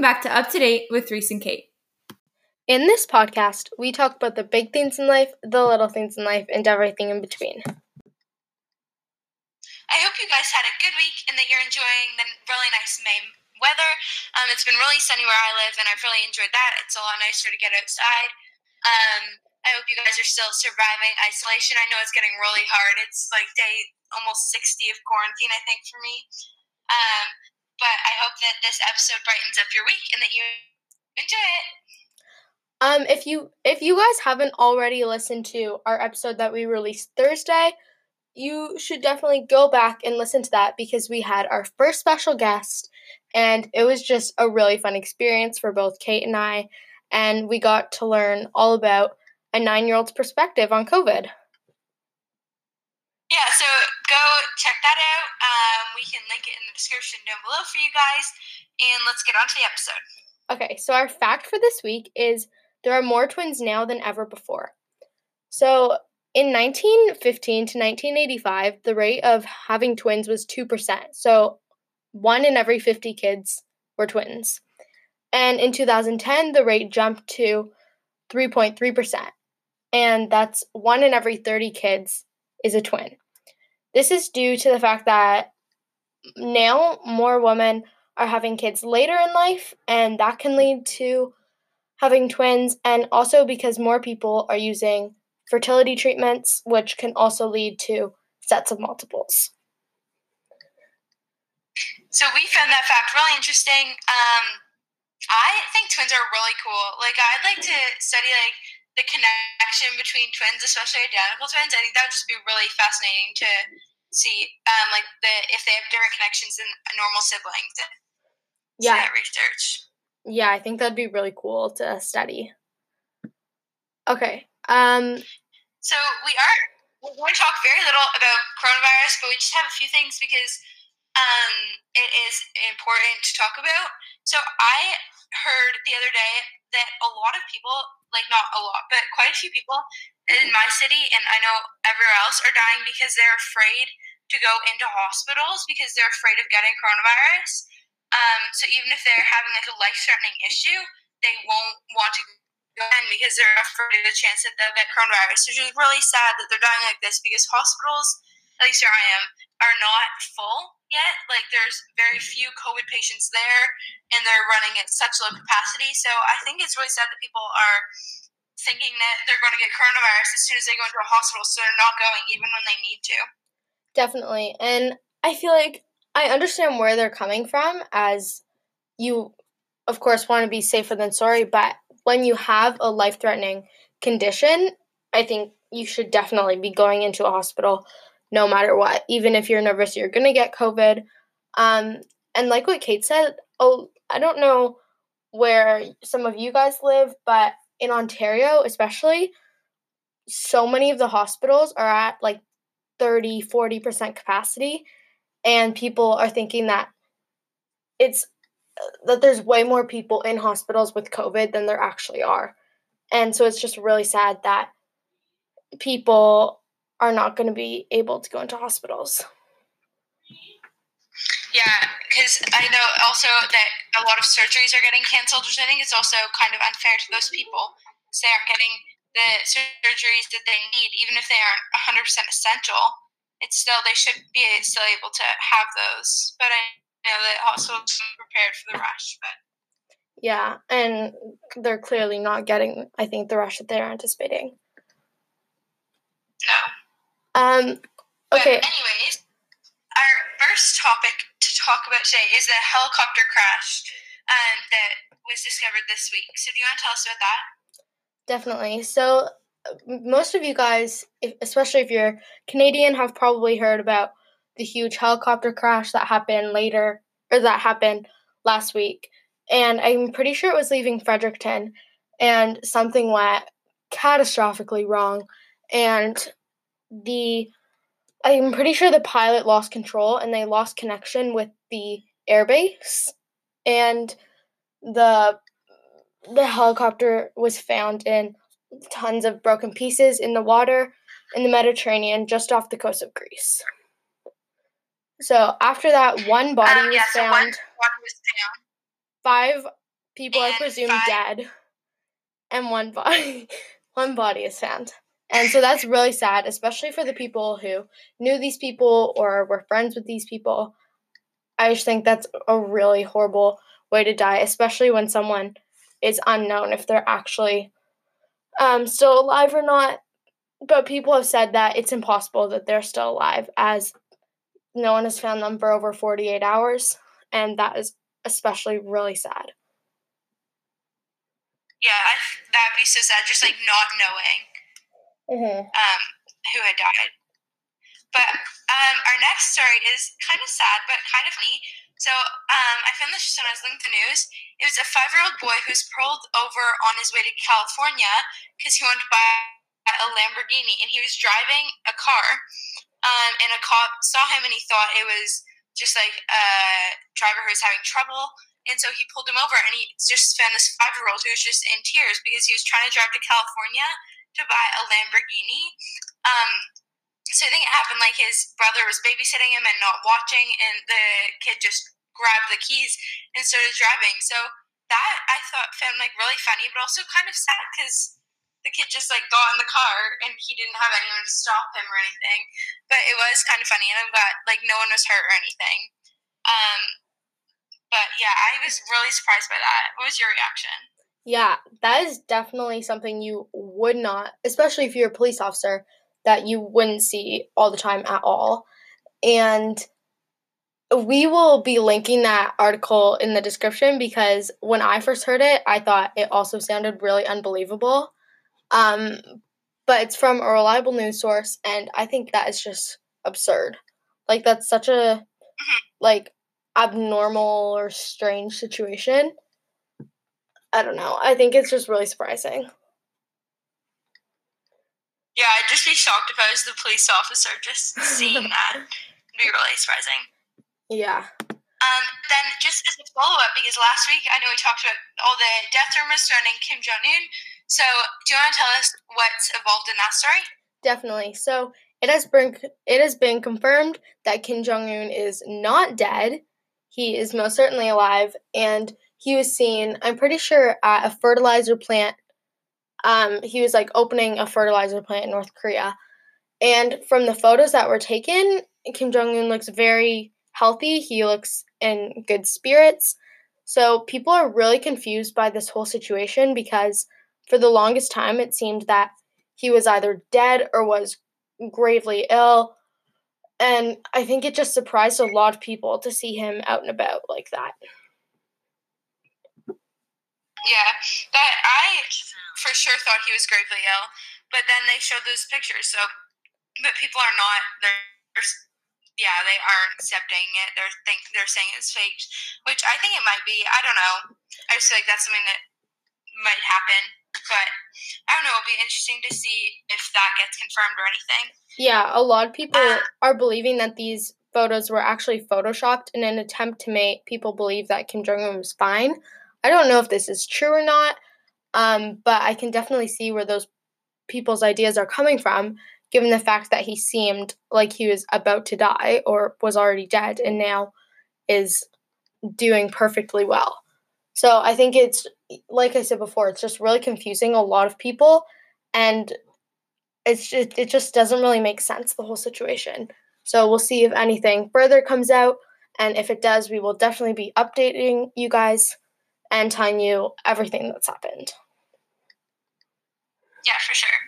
Welcome back to Up to Date with Reese and Kate. In this podcast, we talk about the big things in life, the little things in life, and everything in between. I hope you guys had a good week and that you're enjoying the really nice May weather. Um, it's been really sunny where I live, and I've really enjoyed that. It's a lot nicer to get outside. Um, I hope you guys are still surviving isolation. I know it's getting really hard. It's like day almost 60 of quarantine, I think, for me. Um, but I hope that this episode brightens up your week and that you enjoy it. Um, if you if you guys haven't already listened to our episode that we released Thursday, you should definitely go back and listen to that because we had our first special guest and it was just a really fun experience for both Kate and I and we got to learn all about a 9-year-old's perspective on COVID. Yeah, so go check that out. Um, we can link it in the description down below for you guys and let's get on to the episode. Okay, so our fact for this week is there are more twins now than ever before. So, in 1915 to 1985, the rate of having twins was 2%. So, one in every 50 kids were twins. And in 2010, the rate jumped to 3.3%. And that's one in every 30 kids is a twin. This is due to the fact that now more women are having kids later in life, and that can lead to having twins, and also because more people are using fertility treatments, which can also lead to sets of multiples. So we found that fact really interesting. Um, I think twins are really cool. Like I'd like to study like the connection between twins, especially identical twins. I think that would just be really fascinating to see, um, like the if they have different connections than normal siblings. Yeah, research. Yeah, I think that'd be really cool to study. Okay. Um. So we are we're going to talk very little about coronavirus, but we just have a few things because um, it is important to talk about. So I heard the other day that a lot of people, like not a lot, but quite a few people in my city and I know everywhere else are dying because they're afraid to go into hospitals because they're afraid of getting coronavirus. Um, so even if they're having like a life threatening issue, they won't want to go in because they're afraid of the chance that they'll get coronavirus, which is really sad that they're dying like this because hospitals, at least where I am, are not full yet. Like there's very few COVID patients there, and they're running at such low capacity. So I think it's really sad that people are thinking that they're going to get coronavirus as soon as they go into a hospital, so they're not going even when they need to. Definitely, and I feel like I understand where they're coming from, as you, of course, want to be safer than sorry. But when you have a life-threatening condition, I think you should definitely be going into a hospital no matter what. Even if you're nervous, you're going to get COVID. Um, and like what Kate said, oh, I don't know where some of you guys live, but in Ontario, especially, so many of the hospitals are at like 30, 40% capacity. And people are thinking that it's that there's way more people in hospitals with COVID than there actually are. And so it's just really sad that people are not going to be able to go into hospitals. Yeah, because I know also that a lot of surgeries are getting canceled, which I think is also kind of unfair to those people because they aren't getting the surgeries that they need, even if they aren't 100% essential. It's still they should be still able to have those. But I know that hospitals are prepared for the rush. But yeah, and they're clearly not getting, I think, the rush that they're anticipating. Um, okay. But anyways, our first topic to talk about today is the helicopter crash um, that was discovered this week. So, do you want to tell us about that? Definitely. So, most of you guys, especially if you're Canadian, have probably heard about the huge helicopter crash that happened later, or that happened last week. And I'm pretty sure it was leaving Fredericton, and something went catastrophically wrong. And the I'm pretty sure the pilot lost control and they lost connection with the airbase and the the helicopter was found in tons of broken pieces in the water in the Mediterranean just off the coast of Greece. So after that one body um, was yeah, found so one body was found. five people are And presumed five- dead, and one body, one body is found. And so that's really sad, especially for the people who knew these people or were friends with these people. I just think that's a really horrible way to die, especially when someone is unknown if they're actually um, still alive or not. But people have said that it's impossible that they're still alive, as no one has found them for over 48 hours. And that is especially really sad. Yeah, that would be so sad. Just like not knowing Mm-hmm. um, who had died. But um, our next story is kind of sad, but kind of funny. So um, I found this when I was looking the news. It was a five-year-old boy who was pulled over on his way to California because he wanted to buy a Lamborghini, and he was driving a car. Um, and a cop saw him, and he thought it was just like a driver who was having trouble. And so he pulled him over, and he just found this five-year-old who was just in tears because he was trying to drive to California to buy a Lamborghini. Um, so I think it happened like his brother was babysitting him and not watching, and the kid just grabbed the keys and started driving. So that I thought found like really funny, but also kind of sad because the kid just like got in the car and he didn't have anyone to stop him or anything. But it was kind of funny, and I'm glad like no one was hurt or anything. Um, but yeah, I was really surprised by that. What was your reaction? Yeah, that is definitely something you would not, especially if you're a police officer, that you wouldn't see all the time at all. And we will be linking that article in the description because when I first heard it, I thought it also sounded really unbelievable. Um, but it's from a reliable news source, and I think that is just absurd. Like that's such a like abnormal or strange situation. I don't know. I think it's just really surprising. Yeah, I'd just be shocked if I was the police officer just seeing that. It'd be really surprising. Yeah. Um, then just as a follow up, because last week I know we talked about all the death rumors surrounding Kim Jong Un. So do you want to tell us what's evolved in that story? Definitely. So it has been it has been confirmed that Kim Jong Un is not dead. He is most certainly alive, and he was seen. I'm pretty sure at a fertilizer plant. Um, he was like opening a fertilizer plant in North Korea, and from the photos that were taken, Kim Jong Un looks very healthy. He looks in good spirits. So people are really confused by this whole situation because for the longest time it seemed that he was either dead or was gravely ill. And I think it just surprised a lot of people to see him out and about like that. Yeah, that I for sure thought he was gravely ill, but then they showed those pictures. So, but people are not. They're, they're yeah, they aren't accepting it. They're think they're saying it's fake, which I think it might be. I don't know. I just feel like that's something that might happen, but I don't know. It'll be interesting to see if that gets confirmed or anything. Yeah, a lot of people Uh, are believing that these photos were actually photoshopped in an attempt to make people believe that Kim Jong Un was fine. I don't know if this is true or not, um, but I can definitely see where those people's ideas are coming from, given the fact that he seemed like he was about to die or was already dead and now is doing perfectly well. So I think it's, like I said before, it's just really confusing a lot of people, and it's just, it just doesn't really make sense the whole situation. So we'll see if anything further comes out, and if it does, we will definitely be updating you guys and telling you everything that's happened. Yeah, for sure.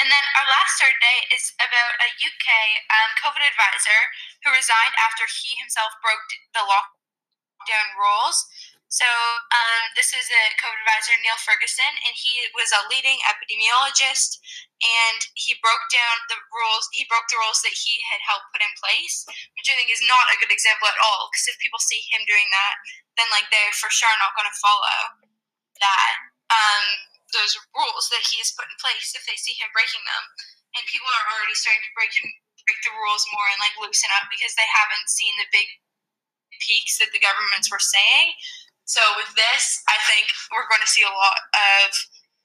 And then our last story today is about a UK um, COVID advisor who resigned after he himself broke the lockdown rules. So um, this is a COVID advisor, Neil Ferguson, and he was a leading epidemiologist, and he broke down the rules. He broke the rules that he had helped put in place, which I think is not a good example at all. Because if people see him doing that, then like they're for sure not going to follow that. Um, those rules that he has put in place if they see him breaking them. And people are already starting to break break the rules more and like loosen up because they haven't seen the big peaks that the governments were saying. So with this, I think we're going to see a lot of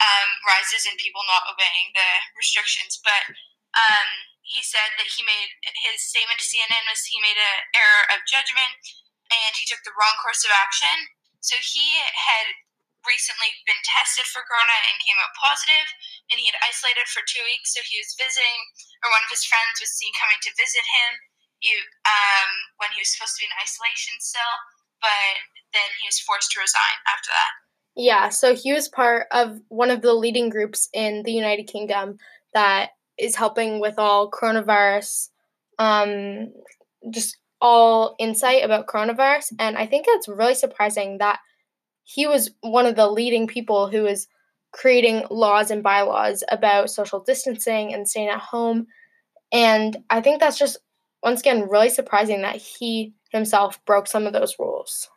um, rises in people not obeying the restrictions. But um, he said that he made his statement to CNN was he made an error of judgment and he took the wrong course of action. So he had recently been tested for corona and came out positive, and he had isolated for two weeks. So he was visiting, or one of his friends was seen coming to visit him. He, um, when he was supposed to be in isolation still, but then he was forced to resign after that. Yeah, so he was part of one of the leading groups in the United Kingdom that is helping with all coronavirus, um, just all insight about coronavirus. And I think it's really surprising that he was one of the leading people who was creating laws and bylaws about social distancing and staying at home. And I think that's just, once again, really surprising that he himself broke some of those rules.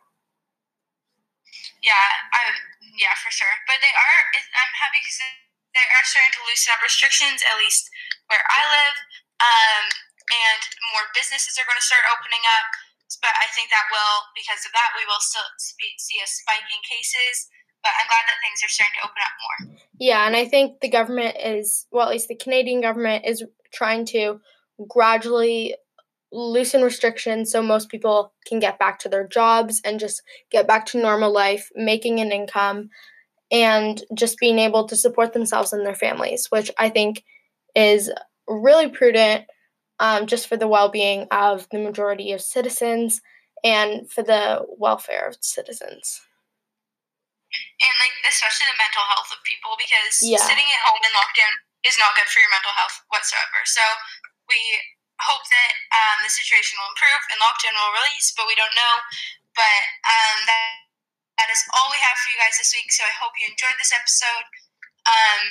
Yeah, I, yeah, for sure. But they are, I'm happy because they are starting to loosen up restrictions, at least where I live. Um, and more businesses are going to start opening up. But I think that will, because of that, we will still see a spike in cases. But I'm glad that things are starting to open up more. Yeah, and I think the government is, well, at least the Canadian government is trying to gradually loosen restrictions so most people can get back to their jobs and just get back to normal life, making an income, and just being able to support themselves and their families, which I think is really prudent um, just for the well being of the majority of citizens and for the welfare of citizens. And like especially the mental health of people because yeah. sitting at home in lockdown is not good for your mental health whatsoever. So we hope that um, the situation will improve and lockdown will release, but we don't know. But um, that that is all we have for you guys this week. So I hope you enjoyed this episode. Um,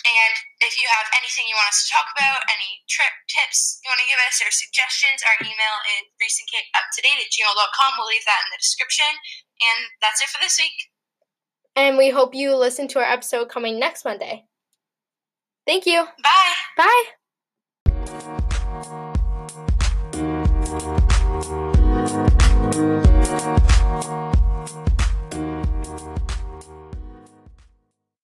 and if you have anything you want us to talk about, any trip tips you want to give us or suggestions, our email is reeseandkateuptodate at gmail.com. We'll leave that in the description. And that's it for this week. And we hope you listen to our episode coming next Monday. Thank you. Bye. Bye.